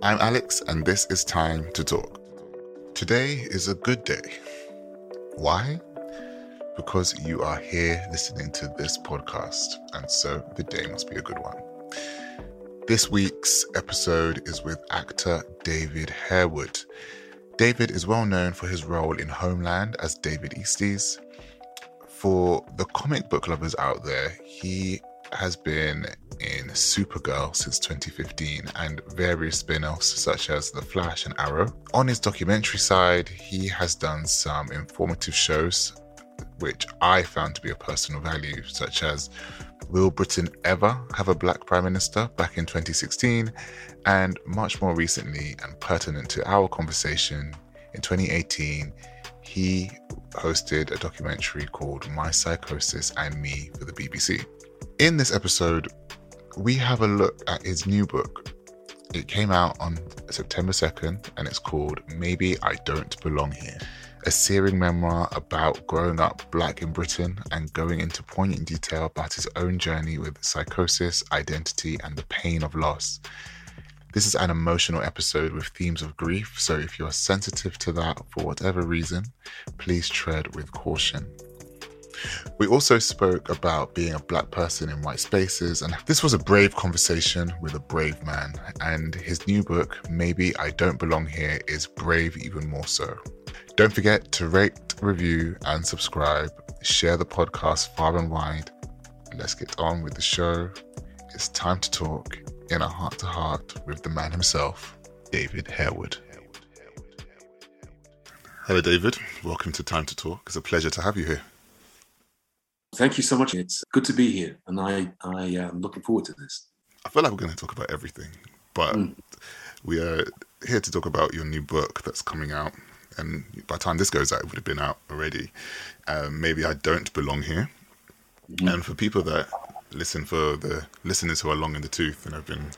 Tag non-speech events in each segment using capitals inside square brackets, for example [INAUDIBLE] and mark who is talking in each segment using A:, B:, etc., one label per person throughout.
A: I'm Alex, and this is Time to Talk. Today is a good day. Why? Because you are here listening to this podcast, and so the day must be a good one. This week's episode is with actor David Harewood. David is well known for his role in Homeland as David Estes. For the comic book lovers out there, he has been in Supergirl since 2015 and various spin offs such as The Flash and Arrow. On his documentary side, he has done some informative shows which I found to be of personal value, such as Will Britain Ever Have a Black Prime Minister back in 2016, and much more recently and pertinent to our conversation in 2018, he hosted a documentary called My Psychosis and Me for the BBC. In this episode, we have a look at his new book. It came out on September 2nd and it's called Maybe I Don't Belong Here, a searing memoir about growing up black in Britain and going into poignant detail about his own journey with psychosis, identity, and the pain of loss. This is an emotional episode with themes of grief, so if you're sensitive to that for whatever reason, please tread with caution. We also spoke about being a black person in white spaces, and this was a brave conversation with a brave man. And his new book, Maybe I Don't Belong Here, is brave even more so. Don't forget to rate, review, and subscribe. Share the podcast far and wide. Let's get on with the show. It's time to talk in a heart to heart with the man himself, David Harewood. Hello, David. Welcome to Time to Talk. It's a pleasure to have you here.
B: Thank you so much. It's good to be here, and I I am looking forward to this.
A: I feel like we're going to talk about everything, but mm. we are here to talk about your new book that's coming out. And by the time this goes out, it would have been out already. Um, maybe I don't belong here. Mm-hmm. And for people that listen, for the listeners who are long in the tooth and have been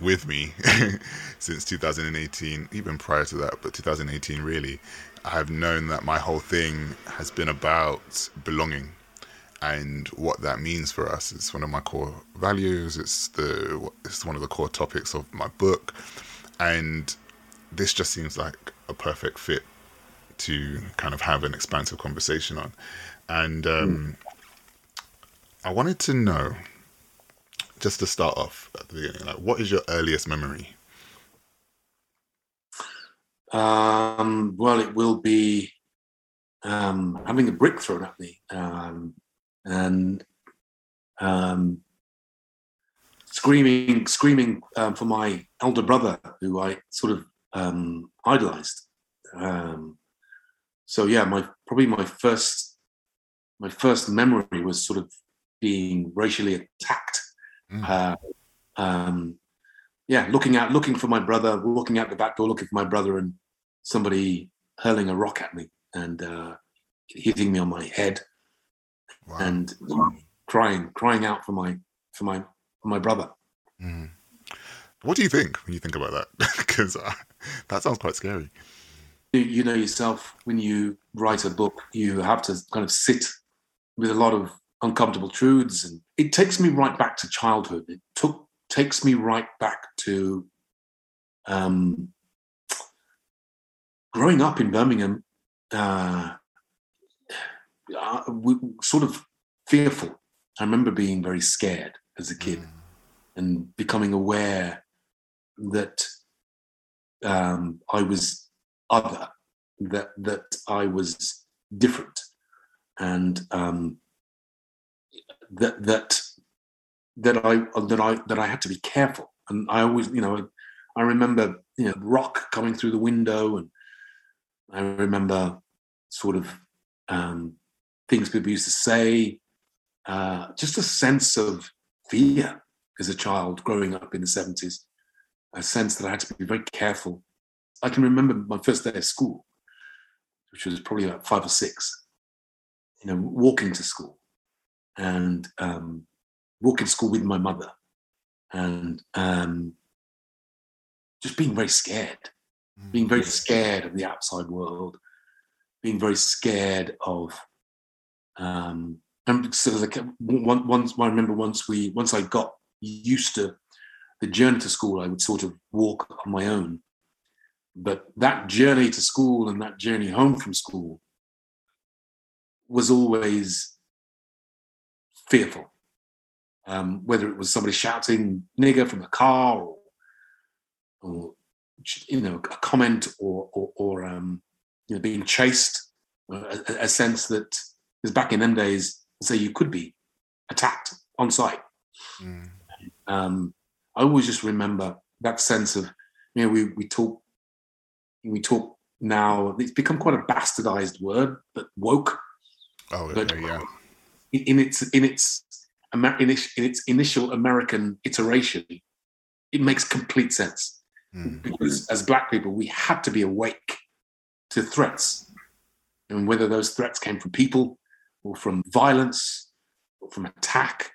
A: with me [LAUGHS] since 2018, even prior to that, but 2018 really, I have known that my whole thing has been about belonging and what that means for us. It's one of my core values. It's the it's one of the core topics of my book, and this just seems like a perfect fit to kind of have an expansive conversation on. And um, mm. I wanted to know, just to start off at the beginning, like what is your earliest memory?
B: Um, well, it will be um, having a brick thrown at me um, and um, screaming, screaming um, for my elder brother, who I sort of um, idolized. Um, so yeah, my probably my first my first memory was sort of being racially attacked. Mm. Uh, um, yeah, looking out, looking for my brother, walking out the back door, looking for my brother, and somebody hurling a rock at me and uh, hitting me on my head wow. and crying, crying out for my for my for my brother.
A: Mm. What do you think when you think about that? [LAUGHS] Because uh, that sounds quite scary.
B: You know yourself when you write a book, you have to kind of sit with a lot of uncomfortable truths, and it takes me right back to childhood. It took takes me right back to um, growing up in Birmingham. Uh, uh, sort of fearful. I remember being very scared as a kid mm. and becoming aware that um, I was other, that that I was different, and um, that that that I that I that I had to be careful. And I always, you know, I remember you know rock coming through the window, and I remember sort of um, things people used to say. Uh, just a sense of fear as a child growing up in the seventies. A sense that I had to be very careful. I can remember my first day of school, which was probably about five or six. You know, walking to school and um, walking to school with my mother, and um, just being very scared, mm. being very scared of the outside world, being very scared of. Um, and so like once I remember once we once I got used to the journey to school, I would sort of walk on my own. But that journey to school and that journey home from school was always fearful. Um, whether it was somebody shouting nigger from the car or, or you know, a comment or, or, or um, you know, being chased, uh, a, a, sense that, because back in them days, say you could be attacked on sight. Mm. Um, I always just remember that sense of, you know, we, we talk, we talk now, it's become quite a bastardized word, but woke.
A: Oh, but, yeah
B: in its in its in its initial American iteration, it makes complete sense mm. because as Black people, we had to be awake to threats, and whether those threats came from people or from violence or from attack.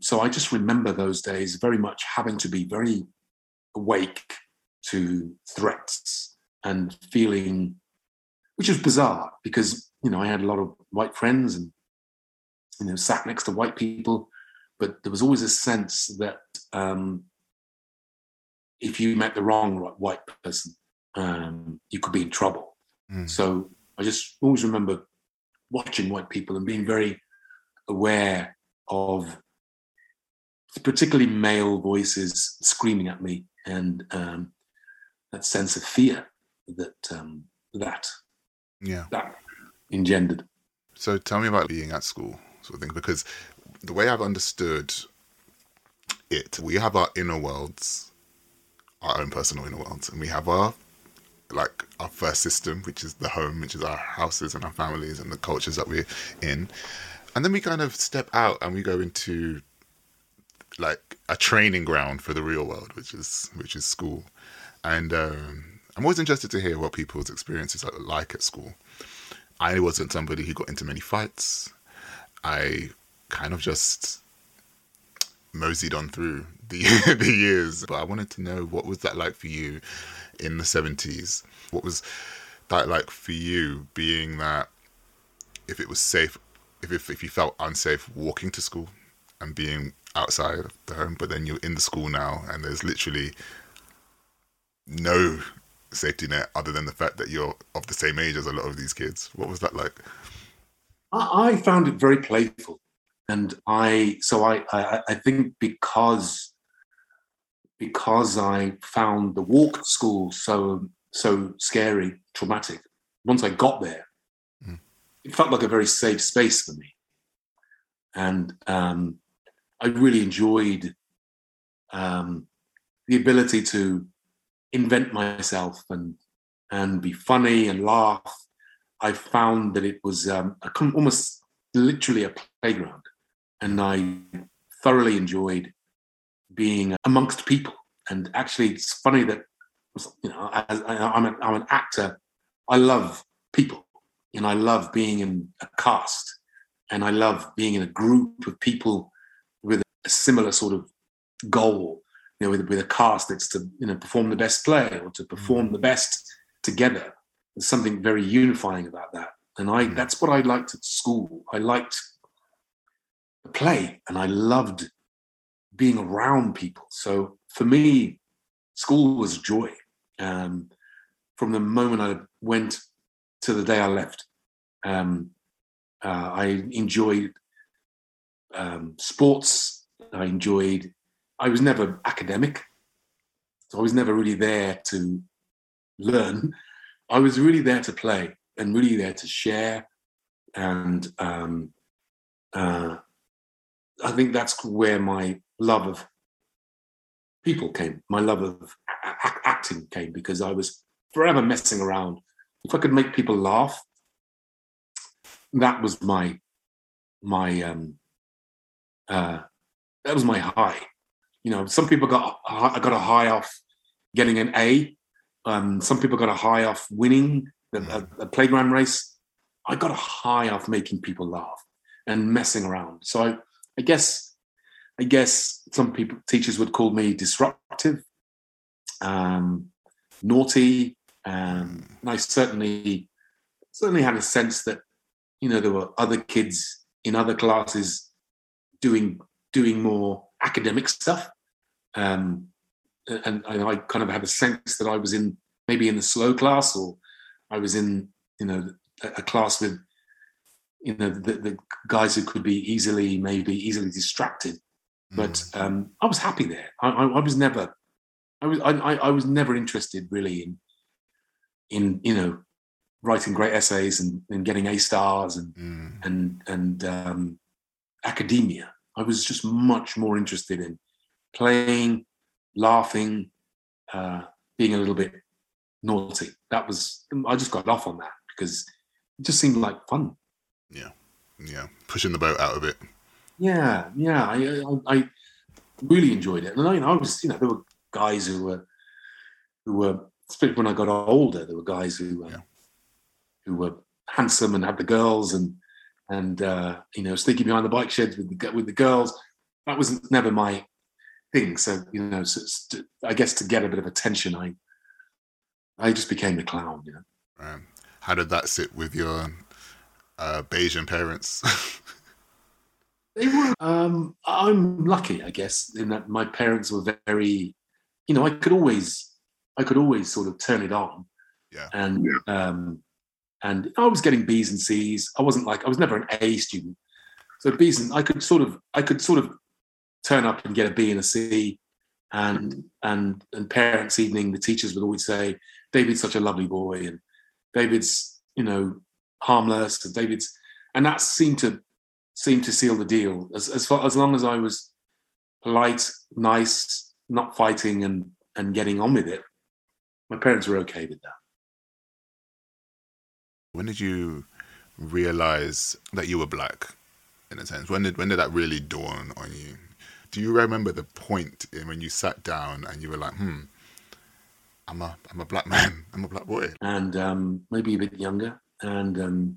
B: So I just remember those days very much having to be very awake to threats and feeling, which was bizarre because you know I had a lot of white friends and you know, sat next to white people, but there was always a sense that um, if you met the wrong white person, um, you could be in trouble. Mm. So I just always remember watching white people and being very aware of particularly male voices screaming at me and um, that sense of fear that um, that
A: yeah
B: that engendered.
A: So tell me about being at school sort of thing. Because the way I've understood it, we have our inner worlds, our own personal inner worlds, and we have our like our first system, which is the home, which is our houses and our families and the cultures that we're in. And then we kind of step out and we go into like a training ground for the real world, which is which is school. And um, I'm always interested to hear what people's experiences are like at school. I wasn't somebody who got into many fights. I kind of just moseyed on through the [LAUGHS] the years. But I wanted to know what was that like for you in the seventies? What was that like for you, being that if it was safe, if if, if you felt unsafe walking to school and being outside the home, but then you're in the school now and there's literally no safety net other than the fact that you're of the same age as a lot of these kids. What was that like?
B: I, found it very playful, and I so I, I I think because because I found the walk to school so so scary, traumatic. Once I got there, mm. it felt like a very safe space for me, and um, I really enjoyed um, the ability to invent myself and and be funny and laugh I found that it was um, a, almost literally a playground, and I thoroughly enjoyed being amongst people. And actually, it's funny that you know I, am an, I'm an actor. I love people, and I love being in a cast, and I love being in a group of people with a similar sort of goal. You know, with, with a cast that's to you know perform the best play or to perform the best together there's something very unifying about that. And I mm. that's what I liked at school. I liked the play and I loved being around people. So for me, school was joy. Um, from the moment I went to the day I left, um, uh, I enjoyed um, sports. I enjoyed. I was never academic, So I was never really there to learn. I was really there to play and really there to share. And um, uh, I think that's where my love of people came, my love of acting came, because I was forever messing around. If I could make people laugh, that was my my um, uh, that was my high. You know, some people got I got a high off getting an A. Um, some people got a high off winning a, a, a playground race. I got a high off making people laugh and messing around. So I, I guess, I guess some people teachers would call me disruptive, um, naughty, um, and I certainly certainly had a sense that you know there were other kids in other classes doing doing more academic stuff. Um, and, and I kind of had a sense that I was in maybe in the slow class or I was in you know a, a class with you know the, the, guys who could be easily maybe easily distracted. But
A: Mm.
B: um, I was happy there. I, I, I was never I was I, I I was never interested really in in you know writing great essays and, and getting A stars and
A: Mm.
B: and and um, academia. I was just much more interested in playing, laughing, uh, being a little bit naughty. That was I just got off on that because it just seemed like fun.
A: Yeah. Yeah. Pushing the boat out of it.
B: Yeah, yeah. I I, I really enjoyed it, and I, I was you know there were guys who were who were especially when I got older. There were guys who um,
A: Yeah.
B: who were handsome and had the girls and and uh, you know sneaking behind the bike sheds with the with the girls. That was never my thing. So you know, so I guess to get a bit of attention, I I just became the clown. You know.
A: Um, how did that sit with your uh, Bajan parents? [LAUGHS]
B: They were. Um, I'm lucky, I guess, in that my parents were very. You know, I could always, I could always sort of turn it on.
A: Yeah.
B: And um, and I was getting B's and C's. I wasn't like I was never an A student. So B's and I could sort of I could sort of turn up and get a B and a C. And and and parents' evening, the teachers would always say, "David's such a lovely boy," and David's you know harmless, and David's, and that seemed to seemed to seal the deal. As as far as long as I was polite, nice, not fighting, and and getting on with it, my parents were okay with that.
A: when did you realize that you were black? In a sense, when did when did that really dawn on you? Do you remember the point in when you sat down and you were like, "Hmm, I'm a I'm a black man. [LAUGHS] I'm a black boy."
B: and um, maybe a bit younger. And um,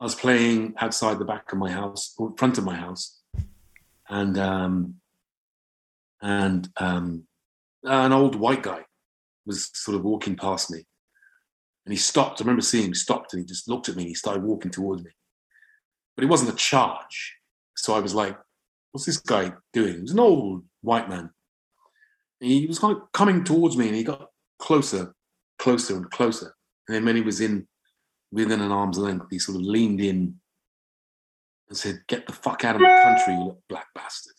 B: I was playing outside the back of my house, or front of my house, and um, and um, an old white guy was sort of walking past me, and he stopped. I remember seeing him stopped, and he just looked at me. and He started walking towards me, but it wasn't a charge. So I was like, "What's this guy doing?" He was an old white man. And he was kind of coming towards me, and he got closer, closer and closer. And then when he was in within an arm's length, he sort of leaned in and said, Get the fuck out of my country, you little black bastard.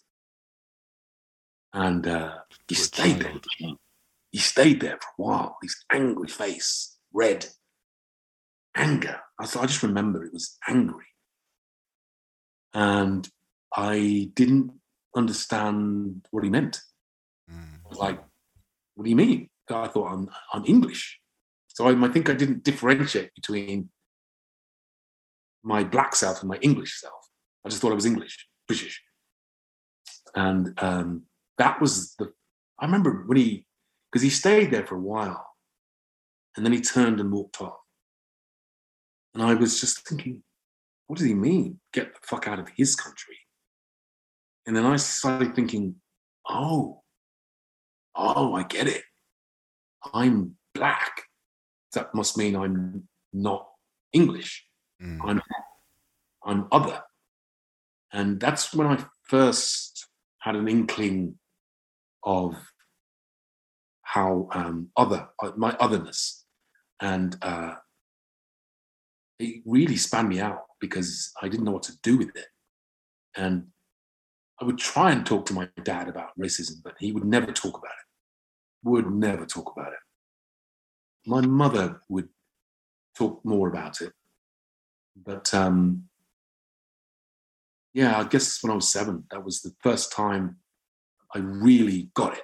B: And uh, he stayed there. He stayed there for a while, his angry face, red. Anger. I, I just remember it was angry. And I didn't understand what he meant.
A: Mm.
B: Like, what do you mean? I thought I'm, I'm English. So I, I think I didn't differentiate between my black self and my English self. I just thought I was English, British. And um, that was the, I remember when he, because he stayed there for a while and then he turned and walked off. And I was just thinking, what does he mean? Get the fuck out of his country. And then I started thinking, oh, oh, I get it. I'm black. That must mean I'm not English.
A: Mm.
B: I'm I'm other. And that's when I first had an inkling of how um, other uh, my otherness, and uh, it really spanned me out because I didn't know what to do with it. And I would try and talk to my dad about racism, but he would never talk about it. would never talk about it. My mother would talk more about it. But um, yeah, I guess when I was seven, that was the first time I really got it.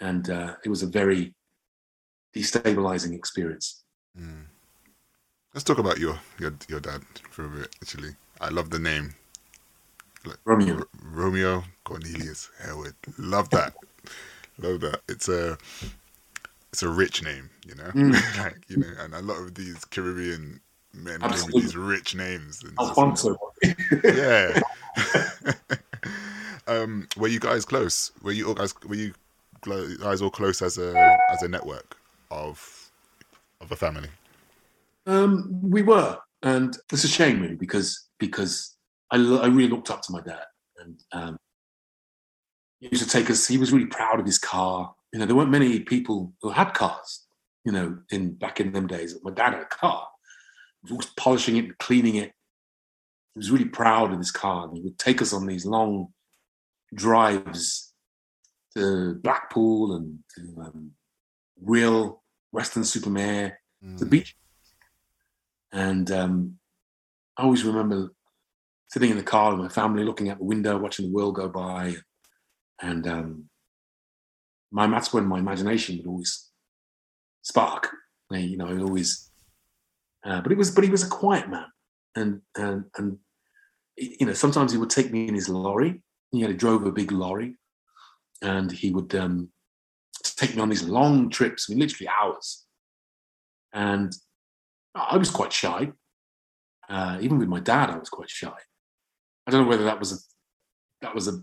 B: And uh, it was a very destabilizing experience. Mm.
A: Let's talk about your, your your dad for a bit. Actually, I love the name.
B: Romeo. R-
A: Romeo Cornelius Harewood. Love that. love that. It's a it's a rich name, you know. Mm. [LAUGHS] like you know, and a lot of these Caribbean men with these rich names.
B: Alfonso.
A: yeah. [LAUGHS] um, were you guys close? Were you all guys? Were you guys all close as a as a network of of a family?
B: Um, we were, and it's a shame really because because I, I really looked up to my dad, and um, he used to take us. He was really proud of his car. You know, there weren't many people who had cars. You know, in back in them days, my dad had a car. He was polishing it and cleaning it. He was really proud of his car, and he would take us on these long drives to Blackpool and to um, Rhyl Weston-super-Mare, mm. the beach and um, I always remember sitting in the car with my family, looking out the window, watching the world go by. And um, my that's when my imagination would always spark. You know, it always. Uh, but it was, but he was a quiet man, and and and you know, sometimes he would take me in his lorry. He had drove a big lorry, and he would um, take me on these long trips, I mean, literally hours. And I was quite shy. Uh, even with my dad, I was quite shy. I don't know whether that was a that was a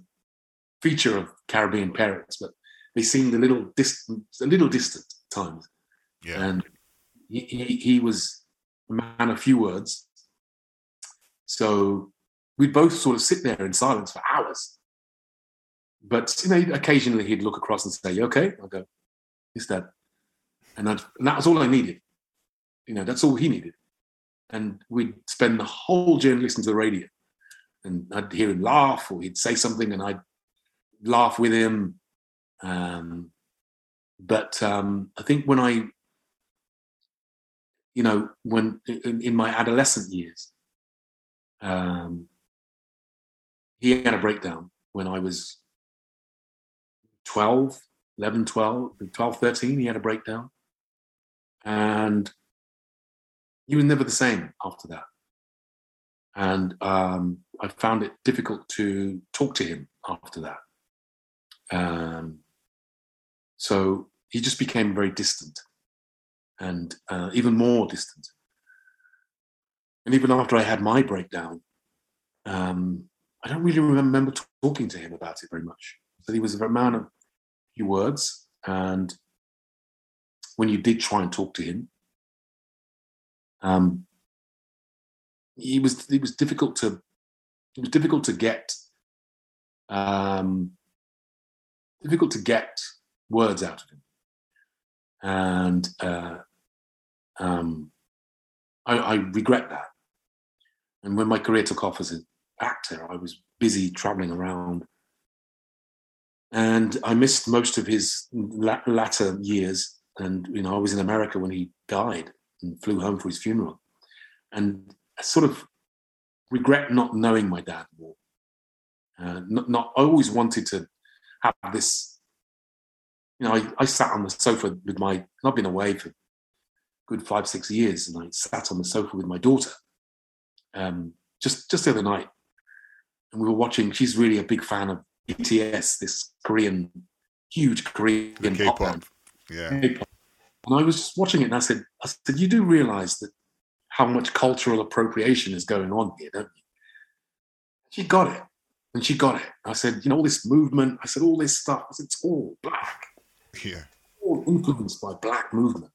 B: feature of Caribbean parents, but they seemed a little distant, a little distant at times. Yeah. And he, he, he was a man of few words. So we'd both sort of sit there in silence for hours. But you know, occasionally he'd look across and say, "You okay?" I'll go, "Is that?" And, and that was all I needed. You know, that's all he needed. And we'd spend the whole journey listening to the radio. And I'd hear him laugh or he'd say something and I'd laugh with him. Um, but um, I think when I, you know, when in, in my adolescent years, um, he had a breakdown when I was 12, 11, 12, 12, 13. He had a breakdown. And he was never the same after that. And um, I found it difficult to talk to him after that. Um, so he just became very distant and uh, even more distant. And even after I had my breakdown, um, I don't really remember talking to him about it very much. So he was a man of few words, and when you did try and talk to him, um, he was it was difficult to it was difficult to get um, difficult to get words out of him, and uh, um, I, I regret that. And when my career took off as an actor, I was busy traveling around and I missed most of his latter years. And you know, I was in America when he died, and flew home for his funeral. And I sort of regret not knowing my dad more. Uh, not, not, I always wanted to have this. You know, I, I sat on the sofa with my. I've been away for good five, six years, and I sat on the sofa with my daughter. Um, just just the other night, and we were watching. She's really a big fan of BTS, this Korean, huge Korean
A: K-pop. Yeah. K-pop.
B: And I was watching it and I said, I said, you do realize that how much cultural appropriation is going on here, don't you? She got it. And she got it. I said, you know, all this movement, I said, all this stuff, I said, it's all black.
A: Yeah.
B: All influenced by black movement.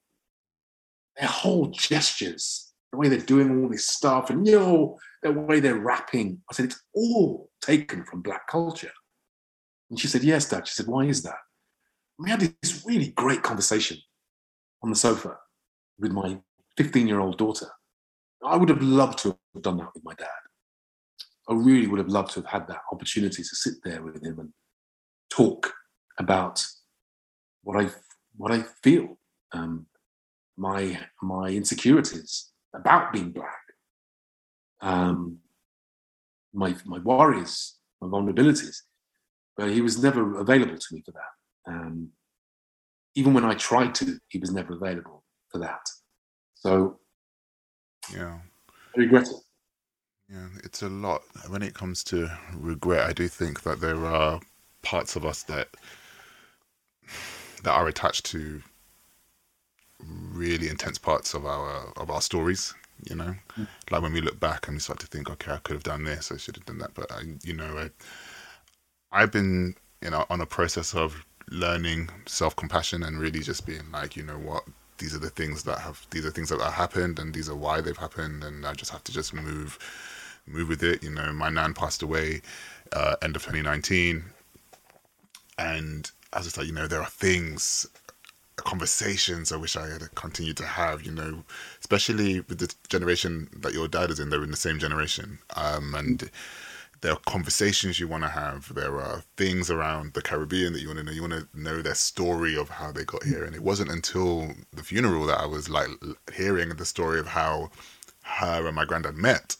B: Their whole gestures, the way they're doing all this stuff, and you know, the way they're rapping. I said, it's all taken from black culture. And she said, yes, Dad. She said, why is that? we had this really great conversation on the sofa with my 15 year old daughter. I would have loved to have done that with my dad. I really would have loved to have had that opportunity to sit there with him and talk about what I what I feel, um, my my insecurities about being black, um, my my worries, my vulnerabilities. But he was never available to me for that. Um, even when I tried to, he was never available for that. So,
A: yeah,
B: I regret it.
A: Yeah, it's a lot. When it comes to regret, I do think that there are parts of us that that are attached to really intense parts of our of our stories. You know, mm. like when we look back and we start to think, okay, I could have done this, I should have done that, but I, you know, I, I've been you know on a process of learning self compassion and really just being like, you know what, these are the things that have these are things that have happened and these are why they've happened and I just have to just move move with it. You know, my nan passed away uh, end of 2019, and I said, you know, there are things, conversations I wish I had continued to have. You know, especially with the generation that your dad is in, they're in the same generation, um, and. There are conversations you want to have. There are things around the Caribbean that you want to know. You want to know their story of how they got here. And it wasn't until the funeral that I was like hearing the story of how her and my granddad met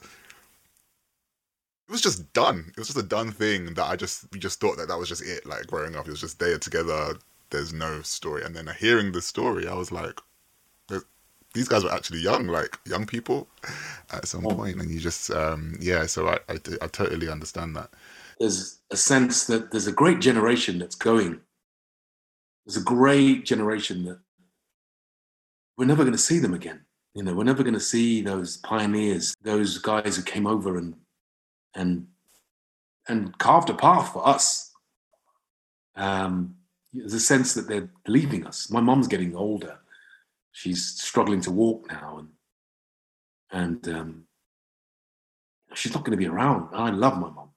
A: it was just done. It was just a done thing that I just we just thought that that was just it. Like growing up, it was just there together. There's no story. And then hearing the story, I was like, these guys were actually young, like young people at some oh. point. And you just, um, yeah. So I, I, I totally understand that.
B: There's a sense that there's a great generation that's going. There's a great generation that we're never going to see them again. You know, we're never going to see those pioneers, those guys who came over and and and carved a path for us. Um, there's a sense that they're leaving us. My mom's getting older; she's struggling to walk now, and and um, she's not going to be around. I love my mom.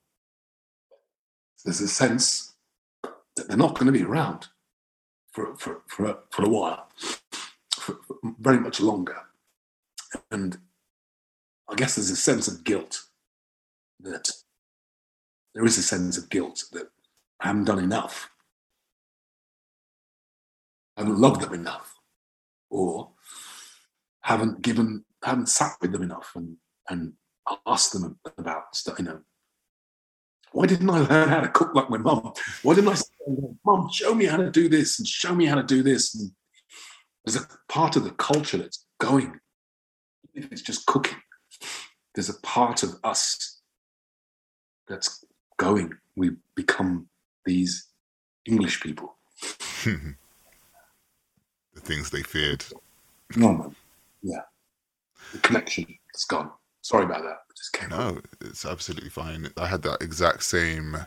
B: There's a sense that they're not going to be around for for for for a while, for, for very much longer, and I guess there's a sense of guilt that there is a sense of guilt that I haven't done enough. I haven't loved them enough, or haven't given, haven't sat with them enough and and asked them about stuff. You know, why didn't I learn how to cook like my mum? Why didn't I say, "Mum, show me how to do this and show me how to do this"? And there's a part of the culture that's going. If it's just cooking, there's a part of us that's going. We become these English people. [LAUGHS]
A: the things they feared.
B: No, man. Yeah. The connection is gone. Sorry about that. It
A: no, up. it's absolutely fine. I had that exact same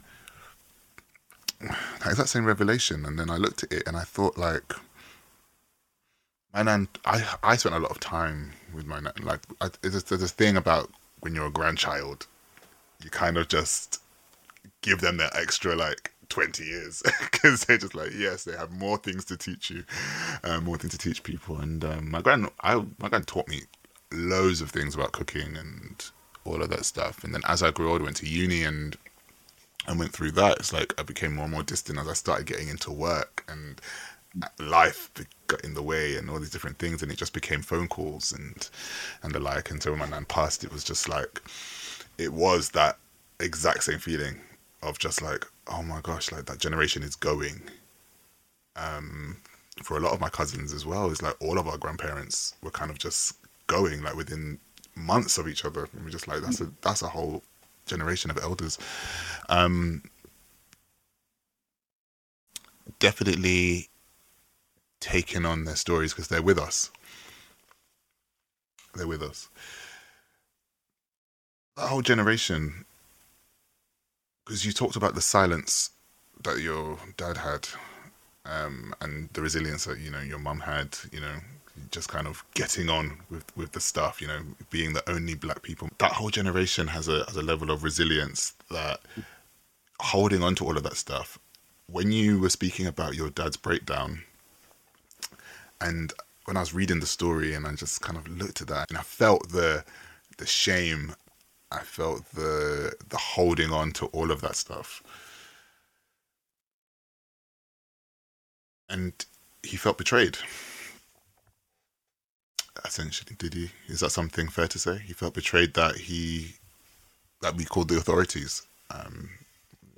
A: that exact same revelation and then I looked at it and I thought like my nan I I spent a lot of time with my nan like I, there's, there's this thing about when you're a grandchild you kind of just give them that extra like 20 years [LAUGHS] because they're just like yes they have more things to teach you uh, more things to teach people. And um, my grand I, my grand taught me loads of things about cooking and all of that stuff. And then as i grew older went to uni and and went through that it's like i became more and more distant as i started getting into work and life got in the way and all these different things. And it just became phone calls and and the like. And so when my nan passed it was just like it was that exact same feeling of just like, oh my gosh, like that generation is going. Um, for a lot of my cousins as well, it's like all of our grandparents were kind of just going like within months of each other. And we're just like, that's a that's a whole generation of elders. Um, definitely taking on their stories because they're with us. They're with us that whole generation, because you talked about the silence that your dad had, um, and the resilience that you know your mum had, you know, just kind of getting on with with the stuff, you know, being the only black people. That whole generation has a has a level of resilience that holding on to all of that stuff. When you were speaking about your dad's breakdown, and when I was reading the story, and I just kind of looked at that, and I felt the the shame I felt the the holding on to all of that stuff. And he felt betrayed. Essentially, did he? Is that something fair to say? He felt betrayed that he that we called the authorities. Um,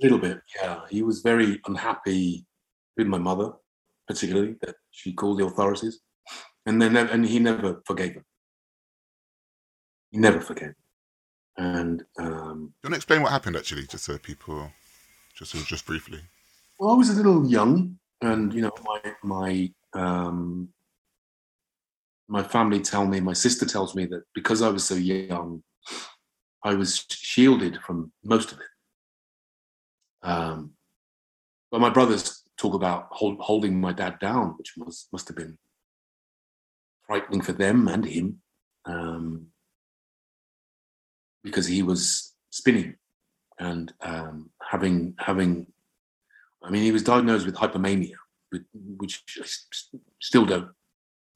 B: a little bit, yeah. He was very unhappy with my mother, particularly that she called the authorities, and then and he never forgave her. He never forgave, and um,
A: you want to explain what happened actually, just so people, just just briefly.
B: Well, I was a little young, and you know, my my um, my family tell me, my sister tells me that because I was so young, I was shielded from most of it. Um, but my brothers talk about hold, holding my dad down, which must must have been frightening for them and him, um, because he was spinning and um, having having. I mean, he was diagnosed with hypomania, which I still don't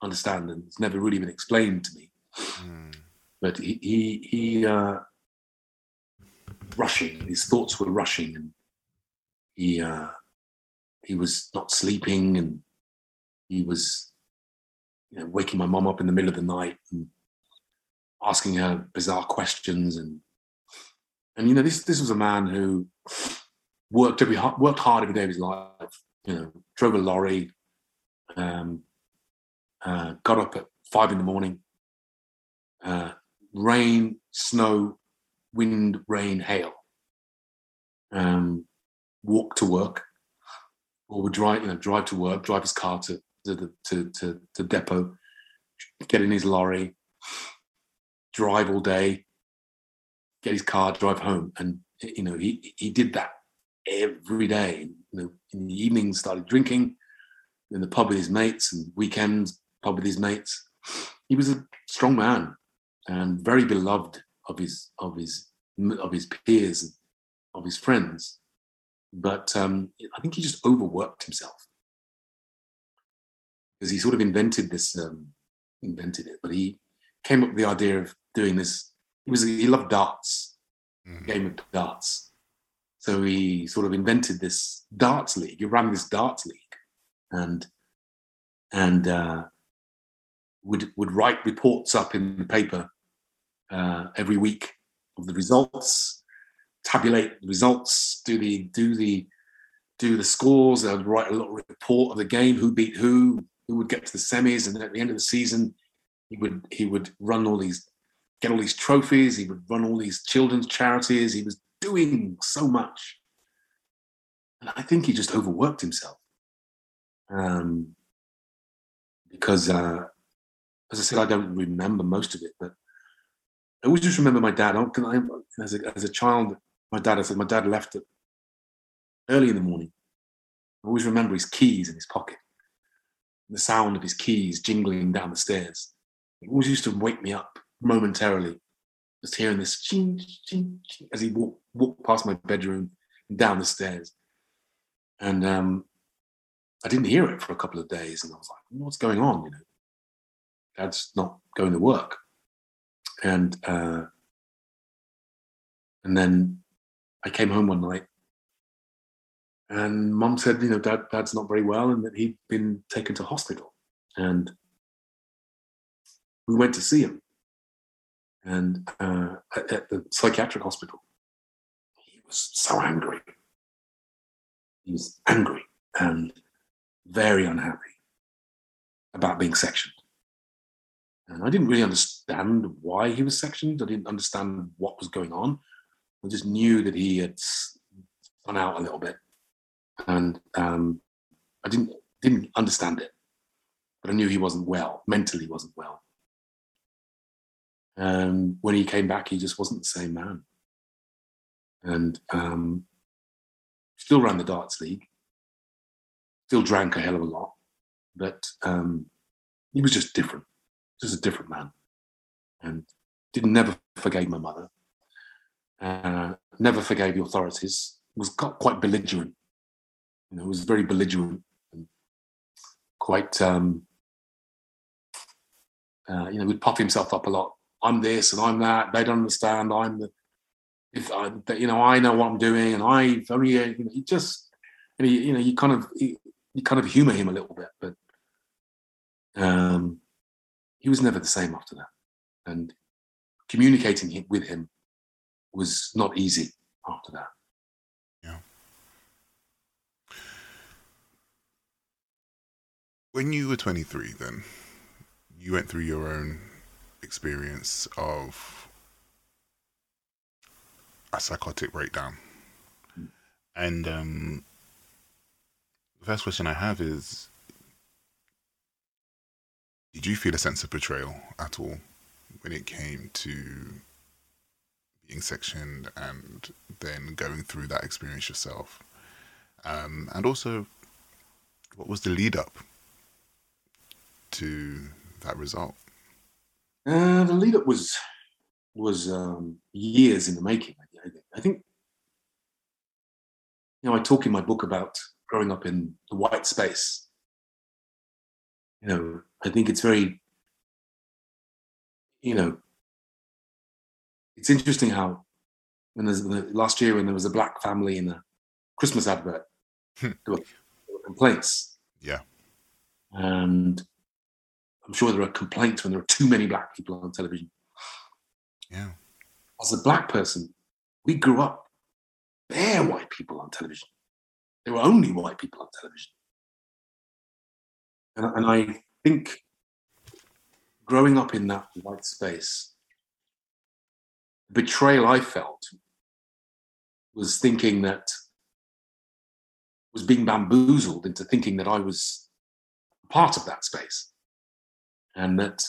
B: understand, and it's never really been explained to me. Mm. But he he, he uh, rushing. His thoughts were rushing, and he uh, he was not sleeping, and he was you know, waking my mom up in the middle of the night and asking her bizarre questions, and and you know this this was a man who worked every worked hard every day of his life. You know, drove a lorry, um, uh, got up at five in the morning, uh, rain, snow, wind, rain, hail. Um, walk to work, or would drive, you know, drive to work, drive his car to to the to, to, to depot, get in his lorry, drive all day, get his car, drive home, and you know he he did that every day. You know, in the evenings, started drinking in the pub with his mates, and weekends pub with his mates. He was a strong man and very beloved of his of his of his peers, of his friends. But um, I think he just overworked himself because he sort of invented this, um, invented it, but he came up with the idea of doing this. He was he loved darts, mm-hmm. game of darts. So he sort of invented this darts league. He ran this darts league, and and uh, would would write reports up in the paper uh, every week of the results, tabulate the results, do the do the do the scores. I'd write a little report of the game, who beat who, who would get to the semis, and at the end of the season, he would he would run all these, get all these trophies. He would run all these children's charities. He was doing so much, and I think he just overworked himself, um, because uh, as I said, I don't remember most of it, but I always just remember my dad. I, as, a, as a child, my dad, I said, my dad left early in the morning. I always remember his keys in his pocket, the sound of his keys jingling down the stairs. It always used to wake me up momentarily, just hearing this ching, ching, ching as he walked, walked past my bedroom and down the stairs. And um, I didn't hear it for a couple of days, and I was like, "What's going on?" You know, Dad's not going to work and uh, and then I came home one night, and Mum said, you know, Dad, Dad's not very well, and that he'd been taken to hospital, and we went to see him, and uh, at, the psychiatric hospital, he was so angry. He was angry and very unhappy about being sectioned. And I didn't really understand why he was sectioned. I didn't understand what was going on. I just knew that he had spun out a little bit, and um, I didn't didn't understand it, but I knew he wasn't well. Mentally, wasn't well. And when he came back, he just wasn't the same man. And um, still ran the darts league. Still drank a hell of a lot, but um, he was just different just a different man, and did never forgave my mother. Uh, never forgave the authorities. Was quite belligerent. You know, was very belligerent and quite. Um, uh, you know, would puff himself up a lot. I'm this and I'm that. They don't understand. I'm the. If I, you know, I know what I'm doing, and I very, you know, he just, and he, you know, you kind of, he, you kind of humor him a little bit, but um, he was never the same after that. And communicating with him was not easy after that.
A: Yeah. When you were 23, then you went through your own experience of a psychotic breakdown. And um, the first question I have is Did you feel a sense of betrayal at all when it came to being sectioned and then going through that experience yourself? Um, and also, what was the lead up to that result?
B: Uh, the lead up was was um, years in the making. I think. I think you know I talk in my book about growing up in the white space. You know, I think it's very you know it's interesting how when there's last year when there was a black family in a Christmas advert, hmm. there were complaints.
A: Yeah.
B: And I'm sure there are complaints when there are too many black people on television.
A: Yeah.
B: As a black person, we grew up bare white people on television. There were only white people on television. And, and I think growing up in that white space, betrayal I felt was thinking that was being bamboozled into thinking that I was part of that space and that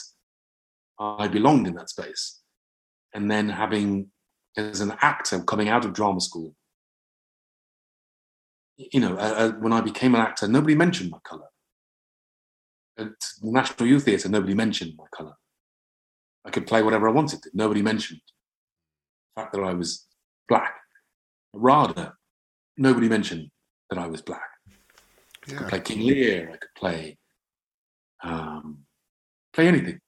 B: I belonged in that space. And then having, as an actor coming out of drama school, you know, uh, when I became an actor, nobody mentioned my color. At the National Youth Theatre, nobody mentioned my color. I could play whatever I wanted to. Nobody mentioned the fact that I was black. RADA, nobody mentioned that I was black. Yeah. I could play King Lear. I could play um, play anything.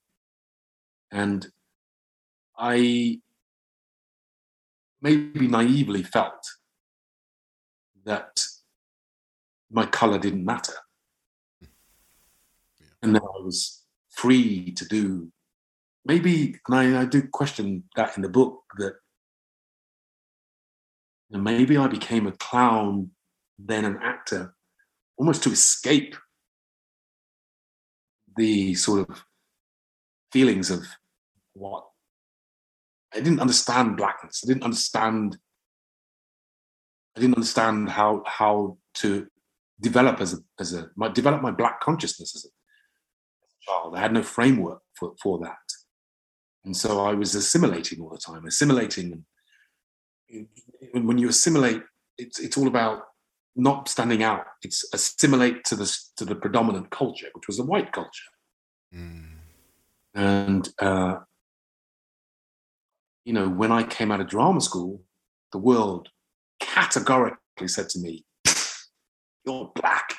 B: And I maybe naively felt that my color didn't matter. Hmm. Yeah. And that I was free to do maybe, and I, I do question that in the book, that maybe I became a clown, then an actor, almost to escape the sort of feelings of what I didn't understand blackness. I didn't understand. I didn't understand how how to develop as a as a my, develop my black consciousness as a, as a child. I had no framework for for that, and so I was assimilating all the time, assimilating. And when you assimilate, it's it's all about not standing out. It's assimilate to the to the predominant culture, which was a white culture. Mm. And, uh, you know, when I came out of drama school, the world categorically said to me, You're black.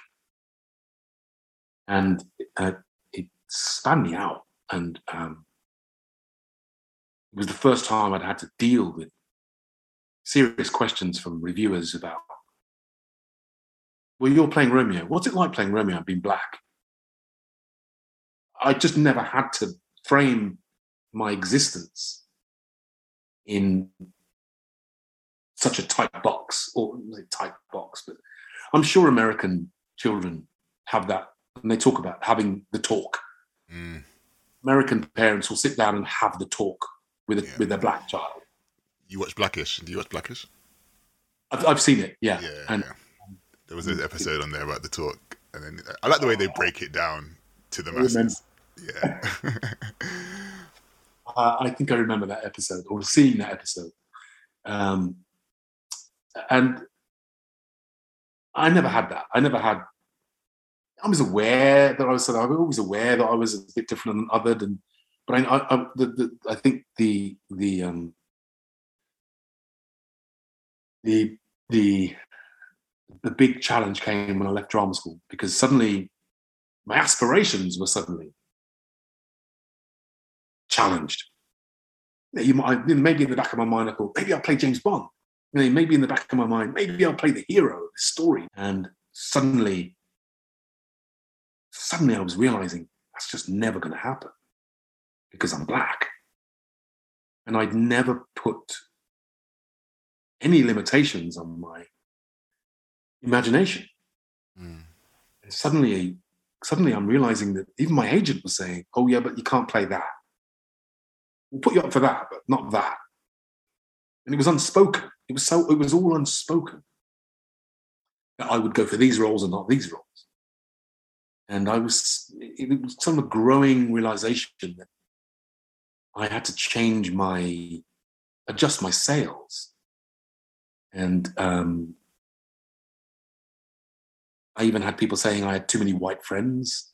B: And uh, it spun me out. And um, it was the first time I'd had to deal with serious questions from reviewers about, well, you're playing Romeo. What's it like playing Romeo and being black? I just never had to frame my existence in such a tight box, or tight box, but I'm sure American children have that, and they talk about having the talk. Mm. American parents will sit down and have the talk with a, yeah. with their black child.
A: You watch Blackish? Do you watch Blackish?
B: I've, I've seen it, yeah.
A: Yeah, and, yeah. There was an [LAUGHS] episode on there about the talk, and then I like the way they break it down to the masses. Yeah. [LAUGHS]
B: uh, I think I remember that episode or seeing that episode. Um, and I never had that. I never had. I was aware that I was. I was always aware that I was a bit different than othered, and but I, I, I, the, the, I think the the um, the the the big challenge came when I left drama school because suddenly my aspirations were suddenly challenged. You might maybe in the back of my mind I thought maybe I'll play James Bond. maybe in the back of my mind maybe I'll play the hero of the story. And suddenly, suddenly I was realizing that's just never going to happen because I'm black. And I'd never put any limitations on my imagination. Mm. And suddenly, suddenly I'm realizing that even my agent was saying, oh, yeah, but you can't play that. We'll put you up for that, but not that. And it was unspoken. It was so, it was all unspoken. That I would go for these roles and not these roles. And I was, it was some growing realization that I had to change my, adjust my sails. And um, I even had people saying I had too many white friends.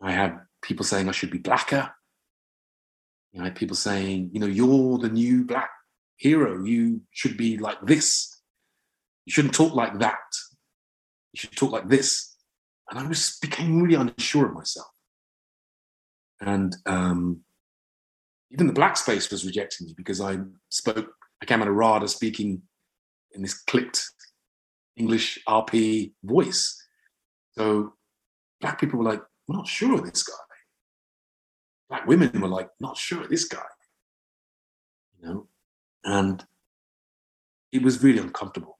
B: I had people saying I should be blacker. I had people saying, you know, you're the new black hero. You should be like this. You shouldn't talk like that. You should talk like this. And I was became really unsure of myself. And um, even the black space was rejecting me because I spoke, I came out of RADA speaking in this clipped English RP voice. So black people were like, we're not sure of this guy. Black women were like, not sure this guy. You know? And it was really uncomfortable.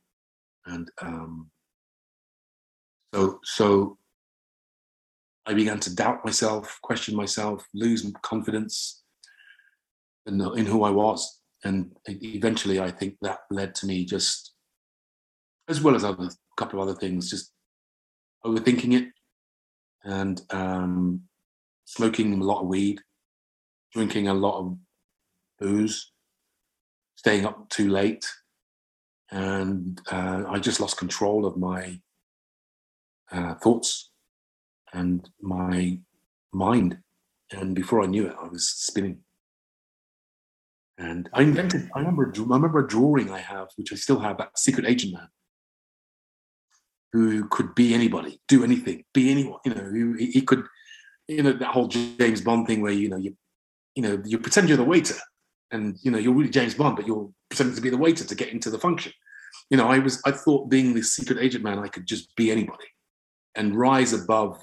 B: And um, so so I began to doubt myself, question myself, lose confidence in, in who I was. And eventually I think that led to me just as well as other a couple of other things, just overthinking it and um, smoking a lot of weed, drinking a lot of booze, staying up too late, and uh, I just lost control of my uh, thoughts and my mind. And before I knew it, I was spinning. And I invented. I remember. I remember a drawing I have, which I still have. That secret agent man, who could be anybody, do anything, be anyone. You know, he, he could, you know, that whole James Bond thing where you know you, you know, you pretend you're the waiter, and you know you're really James Bond, but you're pretending to be the waiter to get into the function. You know, I was I thought being this secret agent man, I could just be anybody, and rise above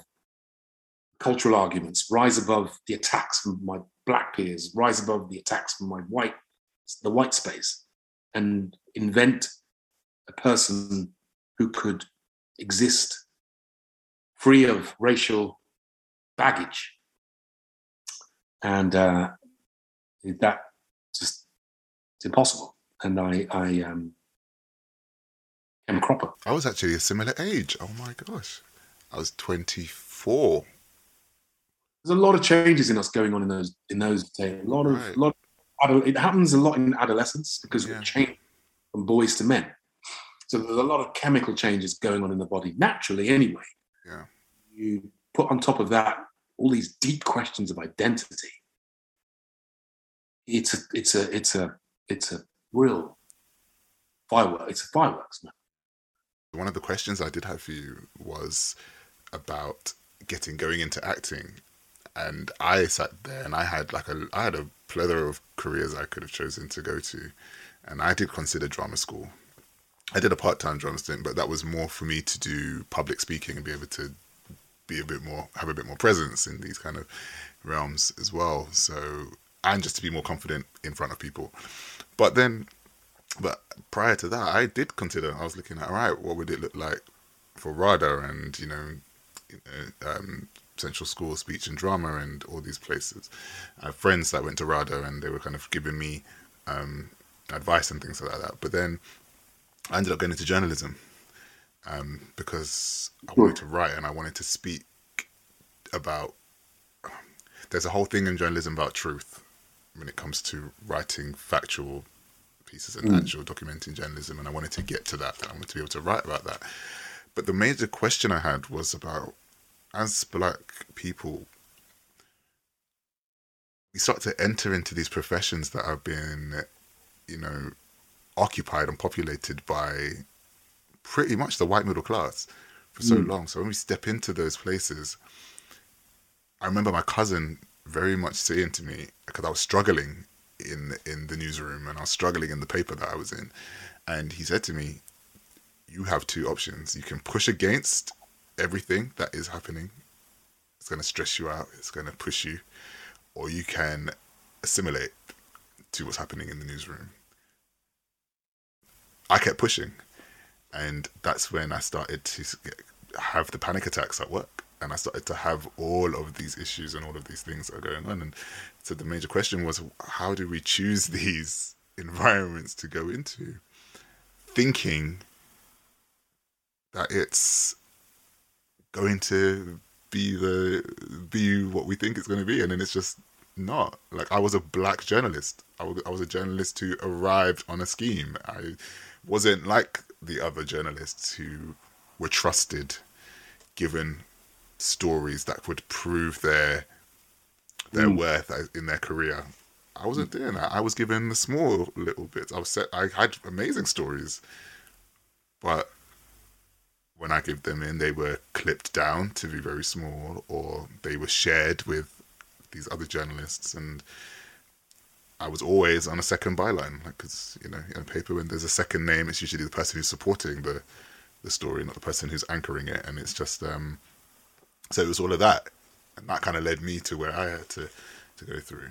B: cultural arguments, rise above the attacks from my black peers, rise above the attacks from my white, the white space, and invent a person who could exist free of racial baggage. And uh, that just it's impossible. And I, I um, am cropper.
A: I was actually a similar age. Oh my gosh. I was 24.
B: There's a lot of changes in us going on in those in those days. A lot of, right. lot of it happens a lot in adolescence because yeah. we change from boys to men. So there's a lot of chemical changes going on in the body naturally anyway.
A: Yeah.
B: You put on top of that all these deep questions of identity. It's a it's a it's a it's a real firework. It's a fireworks man.
A: One of the questions I did have for you was about getting going into acting. And I sat there and I had like a I had a plethora of careers I could have chosen to go to. And I did consider drama school I did a part time drama stint, but that was more for me to do public speaking and be able to be a bit more, have a bit more presence in these kind of realms as well. So, and just to be more confident in front of people. But then, but prior to that, I did consider, I was looking at, all right, what would it look like for RADA and, you know, you know um, Central School Speech and Drama and all these places. I have friends that went to RADA and they were kind of giving me um, advice and things like that. But then I ended up going into journalism um, because I wanted to write and I wanted to speak about. There's a whole thing in journalism about truth when it comes to writing factual pieces and mm. actual documenting journalism, and I wanted to get to that. I wanted to be able to write about that. But the major question I had was about as black people, we start to enter into these professions that have been, you know, occupied and populated by pretty much the white middle class for so mm. long. So when we step into those places, I remember my cousin very much saying to me because I was struggling in in the newsroom and I was struggling in the paper that I was in, and he said to me, "You have two options. You can push against everything that is happening, it's going to stress you out, it's going to push you, or you can assimilate to what's happening in the newsroom. I kept pushing, and that's when I started to have the panic attacks at work. And I started to have all of these issues and all of these things that are going on. And so the major question was how do we choose [LAUGHS] these environments to go into? Thinking that it's going to be the be what we think it's going to be, and then it's just not. Like I was a black journalist. I was, I was a journalist who arrived on a scheme. I wasn't like the other journalists who were trusted, given stories that would prove their their mm. worth in their career. I wasn't doing that. I was given the small little bits. I was set. I had amazing stories, but when I give them in, they were clipped down to be very small, or they were shared with these other journalists, and I was always on a second byline, because like, you know, in a paper when there's a second name, it's usually the person who's supporting the the story, not the person who's anchoring it, and it's just um, so it was all of that, and that kind of led me to where I had to to go through.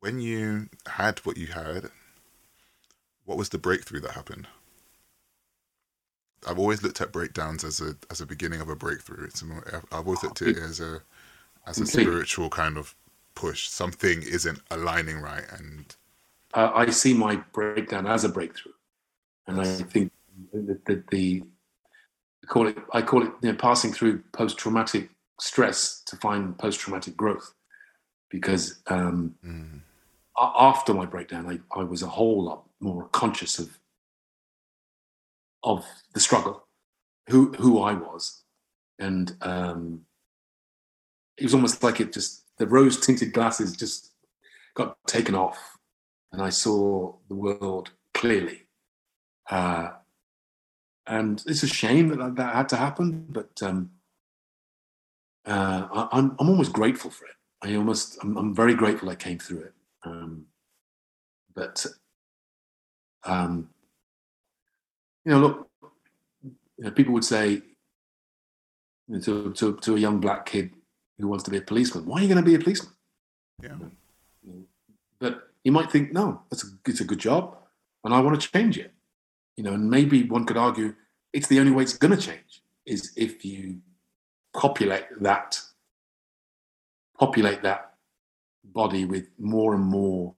A: When you had what you had, what was the breakthrough that happened? I've always looked at breakdowns as a as a beginning of a breakthrough. It's more, I've always looked at it as a as a spiritual kind of push. Something isn't aligning right, and
B: uh, I see my breakdown as a breakthrough, and I think that the, the I call it I call it you know, passing through post traumatic stress to find post traumatic growth, because um, mm. after my breakdown, I, I was a whole lot more conscious of of the struggle, who who I was, and um, it was almost like it just the rose tinted glasses just got taken off, and I saw the world clearly. Uh, and it's a shame that that had to happen, but um, uh, I, am I'm, I'm almost grateful for it. I almost I'm, I'm very grateful I came through it. Um, but um, you know, look, you know, people would say you know, to, to, to a young black kid who wants to be a policeman, why are you going to be a policeman?
A: Yeah.
B: But you might think, no, that's a, it's a good job, and I want to change it. You know, and maybe one could argue it's the only way it's going to change is if you populate that populate that body with more and more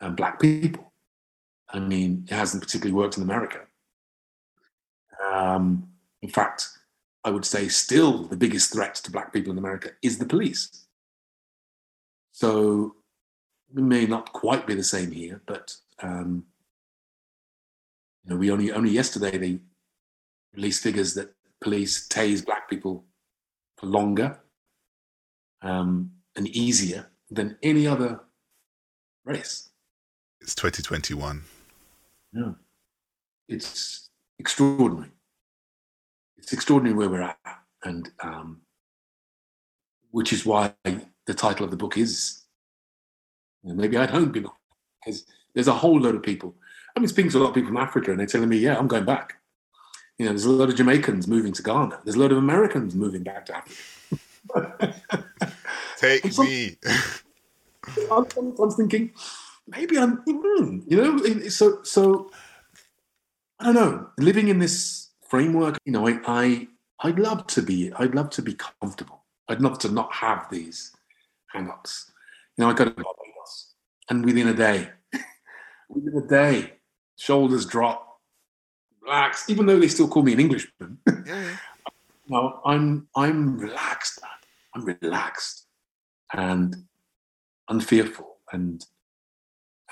B: um, black people. I mean, it hasn't particularly worked in America. Um, in fact, I would say still the biggest threat to black people in America is the police. So it may not quite be the same here, but um, you know, we only only yesterday they released figures that police tase black people for longer um, and easier than any other race.
A: It's 2021.
B: Yeah. It's extraordinary. It's extraordinary where we're at. And um, which is why the title of the book is maybe I'd home people because there's a whole load of people. I mean, speaking to a lot of people from Africa, and they're telling me, "Yeah, I'm going back." You know, there's a lot of Jamaicans moving to Ghana. There's a lot of Americans moving back to Africa. [LAUGHS]
A: Take me. [LAUGHS]
B: I'm, I'm, thinking, maybe I'm, hmm, you know, so so I don't know. Living in this framework, you know, I, I I'd love to be I'd love to be comfortable. I'd love to not have these hang-ups. You know, I got to Barbados, and within a day, [LAUGHS] within a day, shoulders drop, relax. Even though they still call me an Englishman, [LAUGHS] yeah. no, I'm I'm relaxed. I'm relaxed and unfearful and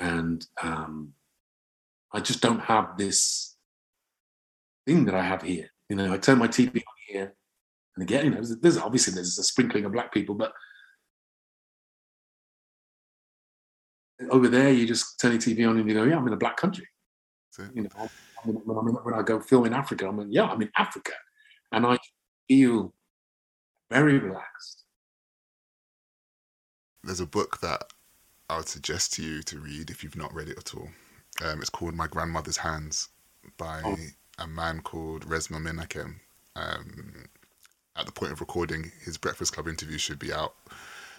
B: and um, I just don't have this thing that I have here. You know, I turn my TV on here, and again, you know, there's, obviously there's a sprinkling of black people, but over there, you just turn your TV on and you go, "Yeah, I'm in a black country." You know, when, when, when I go film in Africa, I'm like, "Yeah, I'm in Africa," and I feel very relaxed.
A: There's a book that I would suggest to you to read if you've not read it at all. Um, it's called My Grandmother's Hands by oh. A man called Resmaa Menakem. Um, at the point of recording, his Breakfast Club interview should be out,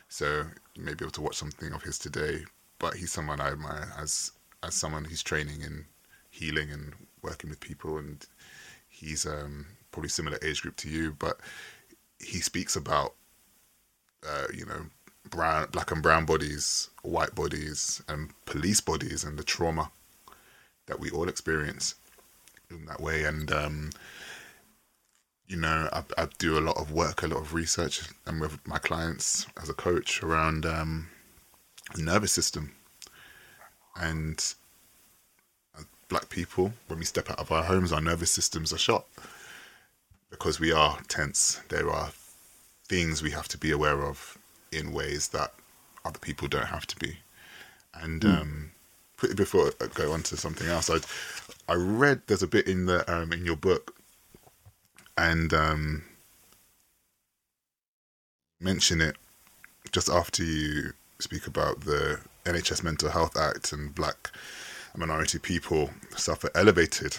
A: so you may be able to watch something of his today. But he's someone I admire as as someone who's training in healing and working with people, and he's um, probably similar age group to you, but he speaks about uh, you know brown, black and brown bodies, white bodies, and police bodies, and the trauma that we all experience in that way. And um, you know, I, I, do a lot of work, a lot of research, and with my clients as a coach around um, the nervous system. And uh, black people, when we step out of our homes, our nervous systems are shot because we are tense. There are things we have to be aware of in ways that other people don't have to be. And mm. um, before I go on to something else, I I read there's a bit in the um, in your book and um, mention it just after you speak about the NHS Mental Health Act and black minority people suffer elevated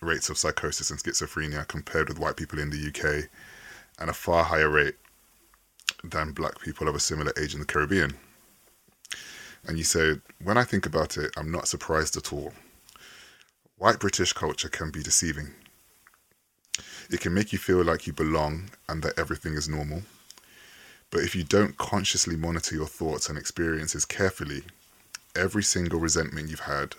A: rates of psychosis and schizophrenia compared with white people in the UK and a far higher rate than black people of a similar age in the Caribbean. And you said, when I think about it, I'm not surprised at all. White British culture can be deceiving. It can make you feel like you belong and that everything is normal. But if you don't consciously monitor your thoughts and experiences carefully, every single resentment you've had,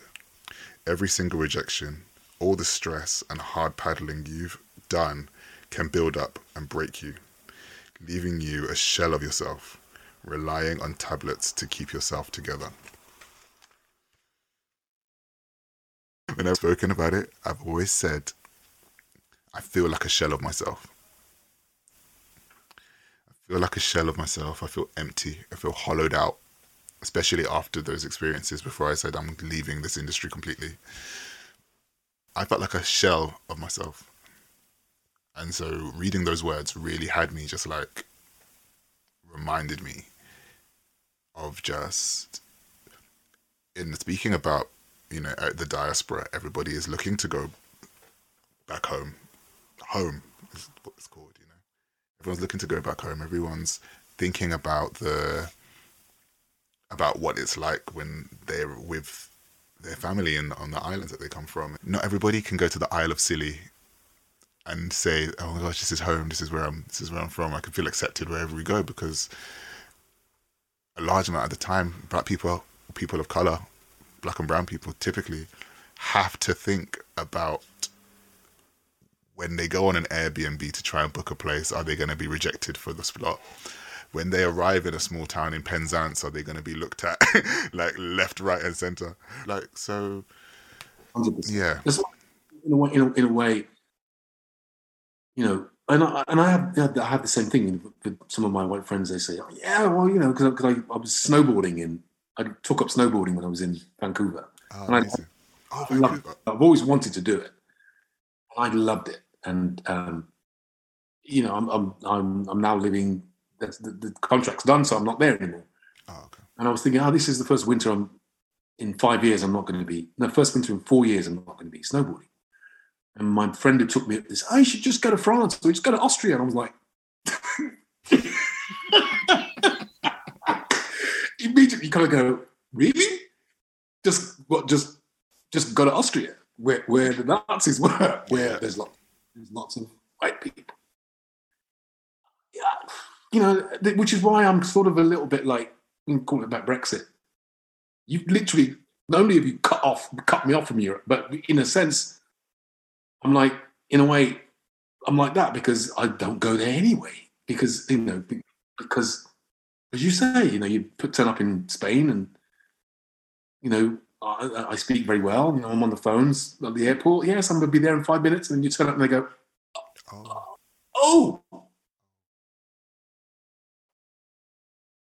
A: every single rejection, all the stress and hard paddling you've done can build up and break you, leaving you a shell of yourself, relying on tablets to keep yourself together. When I've spoken about it, I've always said I feel like a shell of myself. I feel like a shell of myself. I feel empty. I feel hollowed out, especially after those experiences before I said I'm leaving this industry completely. I felt like a shell of myself. And so reading those words really had me just like reminded me of just in speaking about you know the diaspora everybody is looking to go back home home is what it's called. You know, everyone's looking to go back home. Everyone's thinking about the about what it's like when they're with their family and on the islands that they come from. Not everybody can go to the Isle of Scilly and say, "Oh my gosh, this is home. This is where I'm. This is where I'm from. I can feel accepted wherever we go." Because a large amount of the time, black people, people of color, black and brown people, typically have to think about when they go on an Airbnb to try and book a place, are they going to be rejected for the slot? When they arrive in a small town in Penzance, are they going to be looked at [LAUGHS] like left, right, and center? Like so, 100%. yeah.
B: In a, way, in, a, in a way, you know, and I, and I have I have the same thing with some of my white friends. They say, oh, "Yeah, well, you know, because I, I, was snowboarding in, I took up snowboarding when I was in Vancouver,
A: oh, and I, oh,
B: Vancouver. I've always wanted to do it. I loved it, and um, you know, I'm I'm I'm, I'm now living. The, the, contract's done, so I'm not there anymore.
A: Oh, okay.
B: And I was thinking, oh, this is the first winter I'm in five years. I'm not going to be. No, first winter in four years. I'm not going to be snowboarding. And my friend who took me up this, oh, you should just go to France or just go to Austria. And I was like, [LAUGHS] immediately kind of go, really? Just what? Just just go to Austria where, where the Nazis [LAUGHS] were, where there's, lot, there's lots of white people. Yeah, you know, which is why I'm sort of a little bit like, call it about Brexit. You've literally, not only have you cut off, cut me off from Europe, but in a sense, I'm like, in a way, I'm like that because I don't go there anyway. Because, you know, because as you say, you know, you put turn up in Spain and, you know, I, I, speak very well. You know, I'm on the phones at the airport. Yes, I'm going to be there in five minutes. And then you turn up and they go, oh. oh.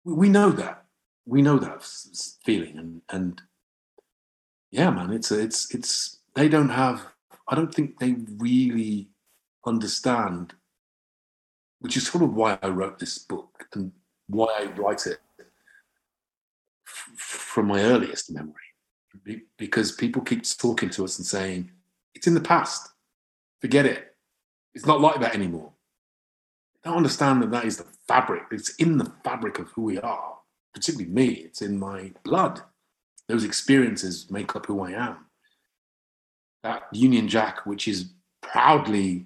B: We know that. We know that feeling. And, and yeah, man, it's, it's, it's, they don't have, I don't think they really understand, which is sort of why I wrote this book and why I write it f- from my earliest memory because people keep talking to us and saying it's in the past forget it it's not like that anymore don't understand that that is the fabric. It's in the fabric of who we are. Particularly me. It's in my blood. Those experiences make up who I am. That Union Jack, which is proudly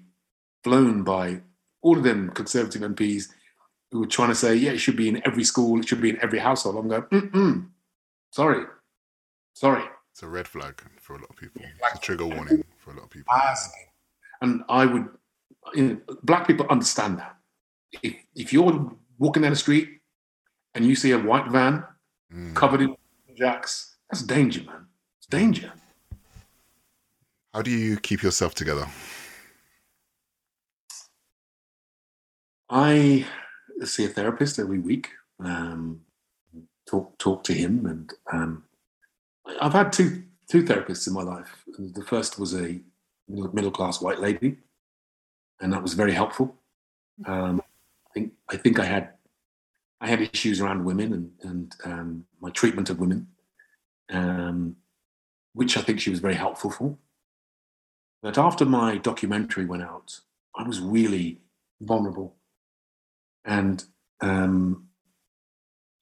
B: flown by all of them conservative MPs who were trying to say, yeah, it should be in every school, it should be in every household. I'm going, mm sorry, sorry.
A: It's a red flag for a lot of people. It's a trigger warning for a lot of people.
B: And I would, you know, black people understand that. If, if you're walking down the street and you see a white van mm. covered in jacks, that's danger, man. It's danger.
A: How do you keep yourself together?
B: I see a therapist every week. Um, talk talk to him, and um, I've had two two therapists in my life. The first was a middle class white lady, and that was very helpful. Um, I think I think I had I had issues around women and and um, my treatment of women, um, which I think she was very helpful for. But after my documentary went out, I was really vulnerable and um,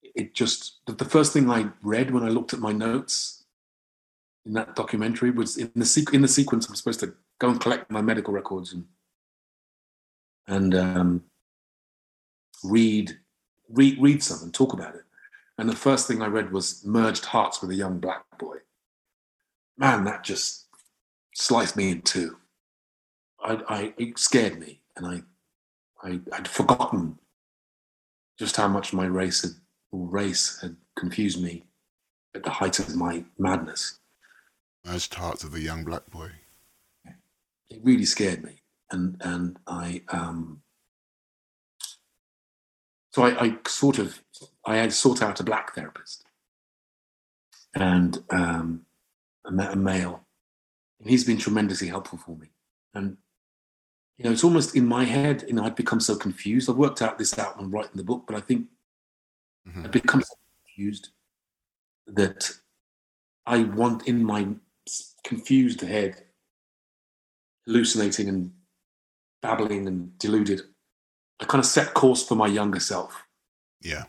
B: it just the first thing I read when I looked at my notes in that documentary was in the sequ- in the sequence I'm supposed to go and collect my medical records and and um, read read read some and talk about it. And the first thing I read was "Merged Hearts with a Young Black Boy." Man, that just sliced me in two. I, I it scared me, and I I, I'd forgotten just how much my race had race had confused me at the height of my madness.
A: Merged hearts of a young black boy.
B: It really scared me, and and I um. So I, I sort of I had sought out a black therapist, and um, I met a male, and he's been tremendously helpful for me. And you know, it's almost in my head, you know, I'd become so confused. I've worked out this out when writing the book, but I think mm-hmm. I've become so confused that I want in my confused head, hallucinating and babbling and deluded, I kind of set course for my younger self.
A: Yeah.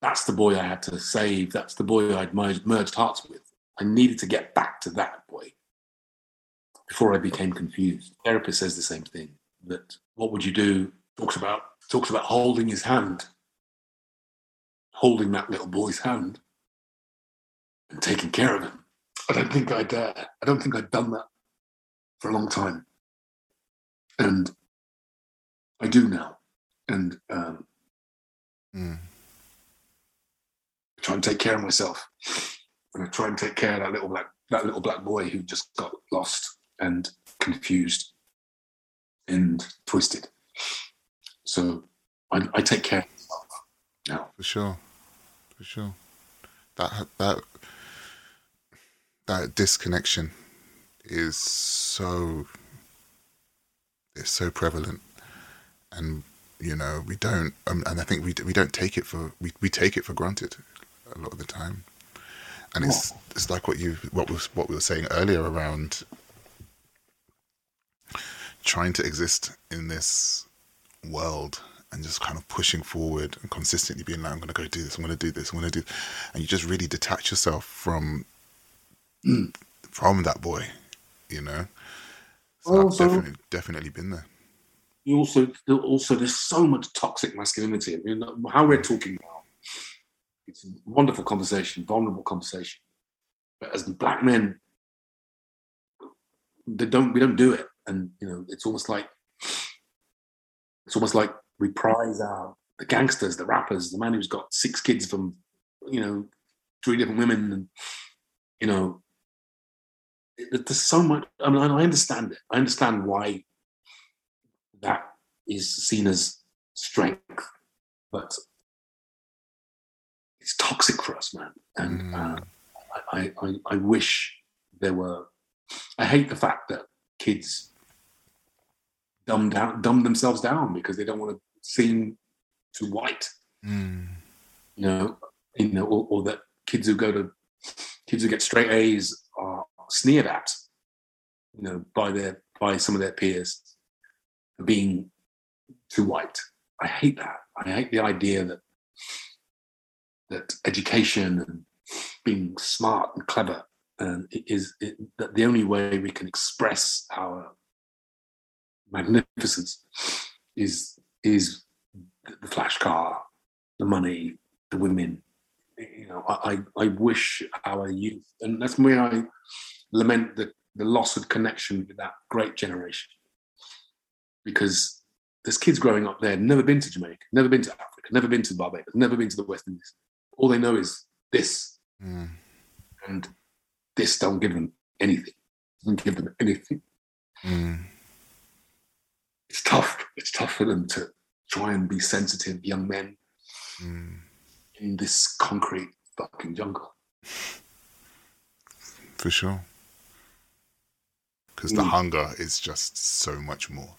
B: That's the boy I had to save. That's the boy I'd merged hearts with. I needed to get back to that boy before I became confused. The therapist says the same thing that what would you do? Talks about talks about holding his hand, holding that little boy's hand, and taking care of him. I don't think I'd uh, I don't think I'd done that for a long time, and I do now, and um, mm. Try and take care of myself, and I try and take care of that little black that little black boy who just got lost and confused and twisted. So I, I take care now.
A: For sure, for sure. That that that disconnection is so it's so prevalent, and you know we don't, um, and I think we we don't take it for we, we take it for granted a lot of the time, and it's it's like what you what was what we were saying earlier around trying to exist in this world and just kind of pushing forward and consistently being like, I'm going to go do this, I'm going to do this, I'm going to do, and you just really detach yourself from mm. [CLEARS THROAT] from that boy, you know. So also, I've definitely definitely been there.
B: You also also there's so much toxic masculinity. I mean, how we're talking now, it's a wonderful conversation, vulnerable conversation, but as black men, they don't we don't do it and you know it's almost like it's almost like we prize our the gangsters, the rappers, the man who's got six kids from you know three different women, and you know it, there's so much. I mean, I understand it. I understand why that is seen as strength, but it's toxic for us, man. And mm. uh, I, I, I wish there were. I hate the fact that kids dumb down, dumb themselves down because they don't want to seem too white. Mm. You know, you know, or, or, that kids who go to kids who get straight A's are sneered at, you know, by their by some of their peers for being too white. I hate that. I hate the idea that that education and being smart and clever um, is it, that the only way we can express our magnificence is is the flash car, the money, the women. You know, I I wish our youth, and that's where I lament the the loss of connection with that great generation, because there's kids growing up there, never been to Jamaica, never been to Africa, never been to Barbados, never been to the West Indies. All they know is this, mm. and this don't give them anything. Doesn't give them anything. Mm. It's tough. It's tough for them to try and be sensitive young men mm. in this concrete fucking jungle.
A: For sure. Because mm. the hunger is just so much more.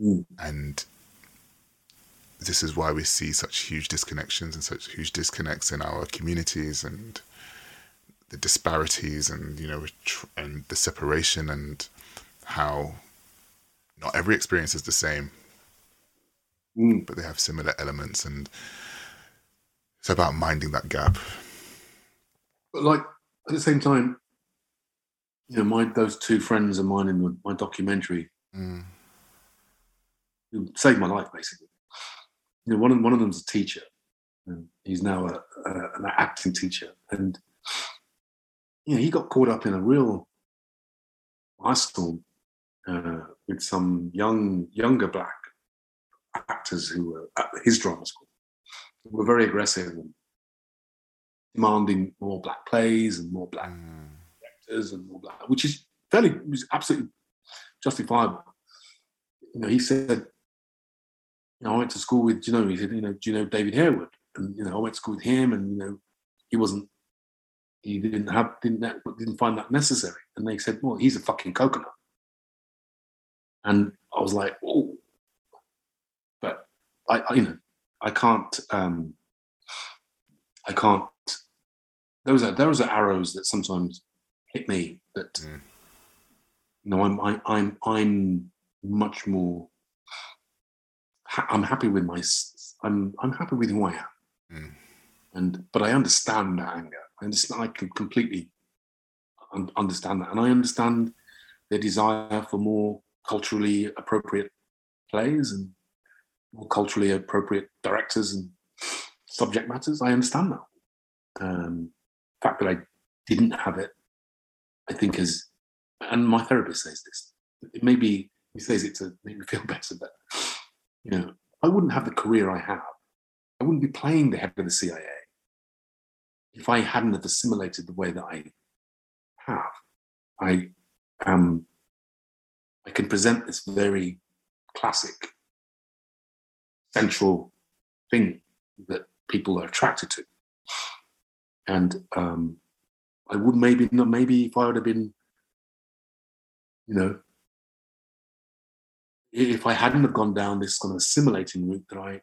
A: Mm. And this is why we see such huge disconnections and such huge disconnects in our communities and the disparities and you know and the separation and how not every experience is the same mm. but they have similar elements and it's about minding that gap
B: but like at the same time you know my those two friends of mine in my documentary mm. who saved my life basically you know one of, one of them's a teacher and he's now a, a, an acting teacher and you know, he got caught up in a real ice storm uh, with some young, younger black actors who were at his drama school, who were very aggressive and demanding more black plays and more black mm. actors and more black, which is fairly, was absolutely justifiable. You know, he said, you know, I went to school with, you know, he said, you know, do you know David Harewood? And, you know, I went to school with him and, you know, he wasn't he didn't have didn't that, didn't find that necessary. And they said, well, he's a fucking coconut. And I was like, oh, but I, I you know, I can't, um, I can't. Those are those are arrows that sometimes hit me. That mm. you know, I'm I, I'm I'm much more. I'm happy with my. I'm I'm happy with who I am. Mm. And but I understand that anger I understand. I can completely understand that, and I understand their desire for more culturally appropriate plays and more culturally appropriate directors and subject matters. I understand that. Um, the fact that I didn't have it, I think, is, and my therapist says this. It may be he says it to make me feel [LAUGHS] better, but you know, I wouldn't have the career I have. I wouldn't be playing the head of the CIA if I hadn't have assimilated the way that I have, I um, I can present this very classic central thing that people are attracted to. And um, I would maybe not maybe if I would have been, you know, if I hadn't have gone down this kind of assimilating route that I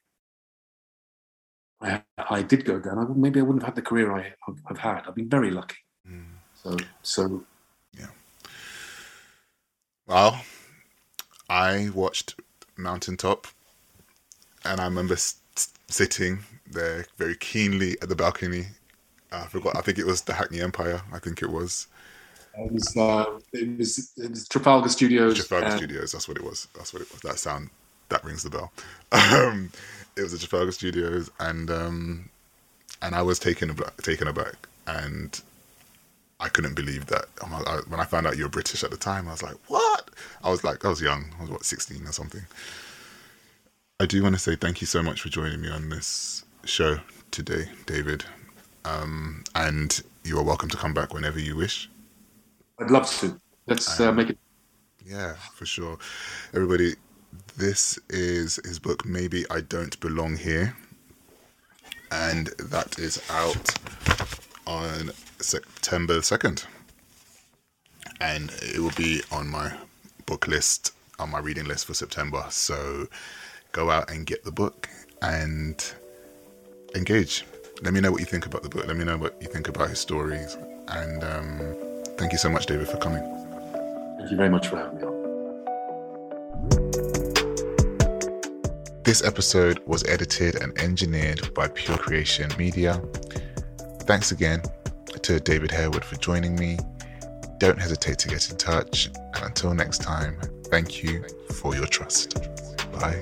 B: I, I did go down, I, maybe I wouldn't have had the career I, have had. I've been very lucky. Mm. So, so
A: yeah. Well, I watched Mountaintop, and I remember s- sitting there very keenly at the balcony. I forgot. I think it was the Hackney Empire. I think it was.
B: It was, uh, it was, it was Trafalgar Studios.
A: Trafalgar and... Studios. That's what it was. That's what it was. That sound that rings the bell. [LAUGHS] Um, it was the Trafalgar Studios, and um, and I was taken aback, taken aback, and I couldn't believe that. I, when I found out you were British at the time, I was like, "What?" I was like, I was young. I was what, sixteen or something. I do want to say thank you so much for joining me on this show today, David. Um, and you are welcome to come back whenever you wish.
B: I'd love to. Let's uh, make it.
A: Yeah, for sure. Everybody, this is his book, Maybe I Don't Belong Here. And that is out on September 2nd. And it will be on my book list, on my reading list for September. So go out and get the book and engage. Let me know what you think about the book. Let me know what you think about his stories. And um, thank you so much, David, for coming.
B: Thank you very much for having me on.
A: This episode was edited and engineered by Pure Creation Media. Thanks again to David Harewood for joining me. Don't hesitate to get in touch. And until next time, thank you for your trust. Bye.